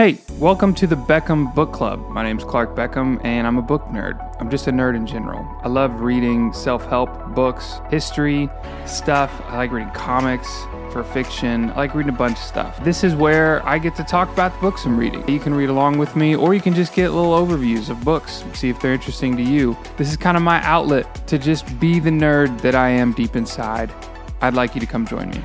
Hey, welcome to the Beckham Book Club. My name is Clark Beckham, and I'm a book nerd. I'm just a nerd in general. I love reading self help books, history, stuff. I like reading comics for fiction. I like reading a bunch of stuff. This is where I get to talk about the books I'm reading. You can read along with me, or you can just get little overviews of books, see if they're interesting to you. This is kind of my outlet to just be the nerd that I am deep inside. I'd like you to come join me.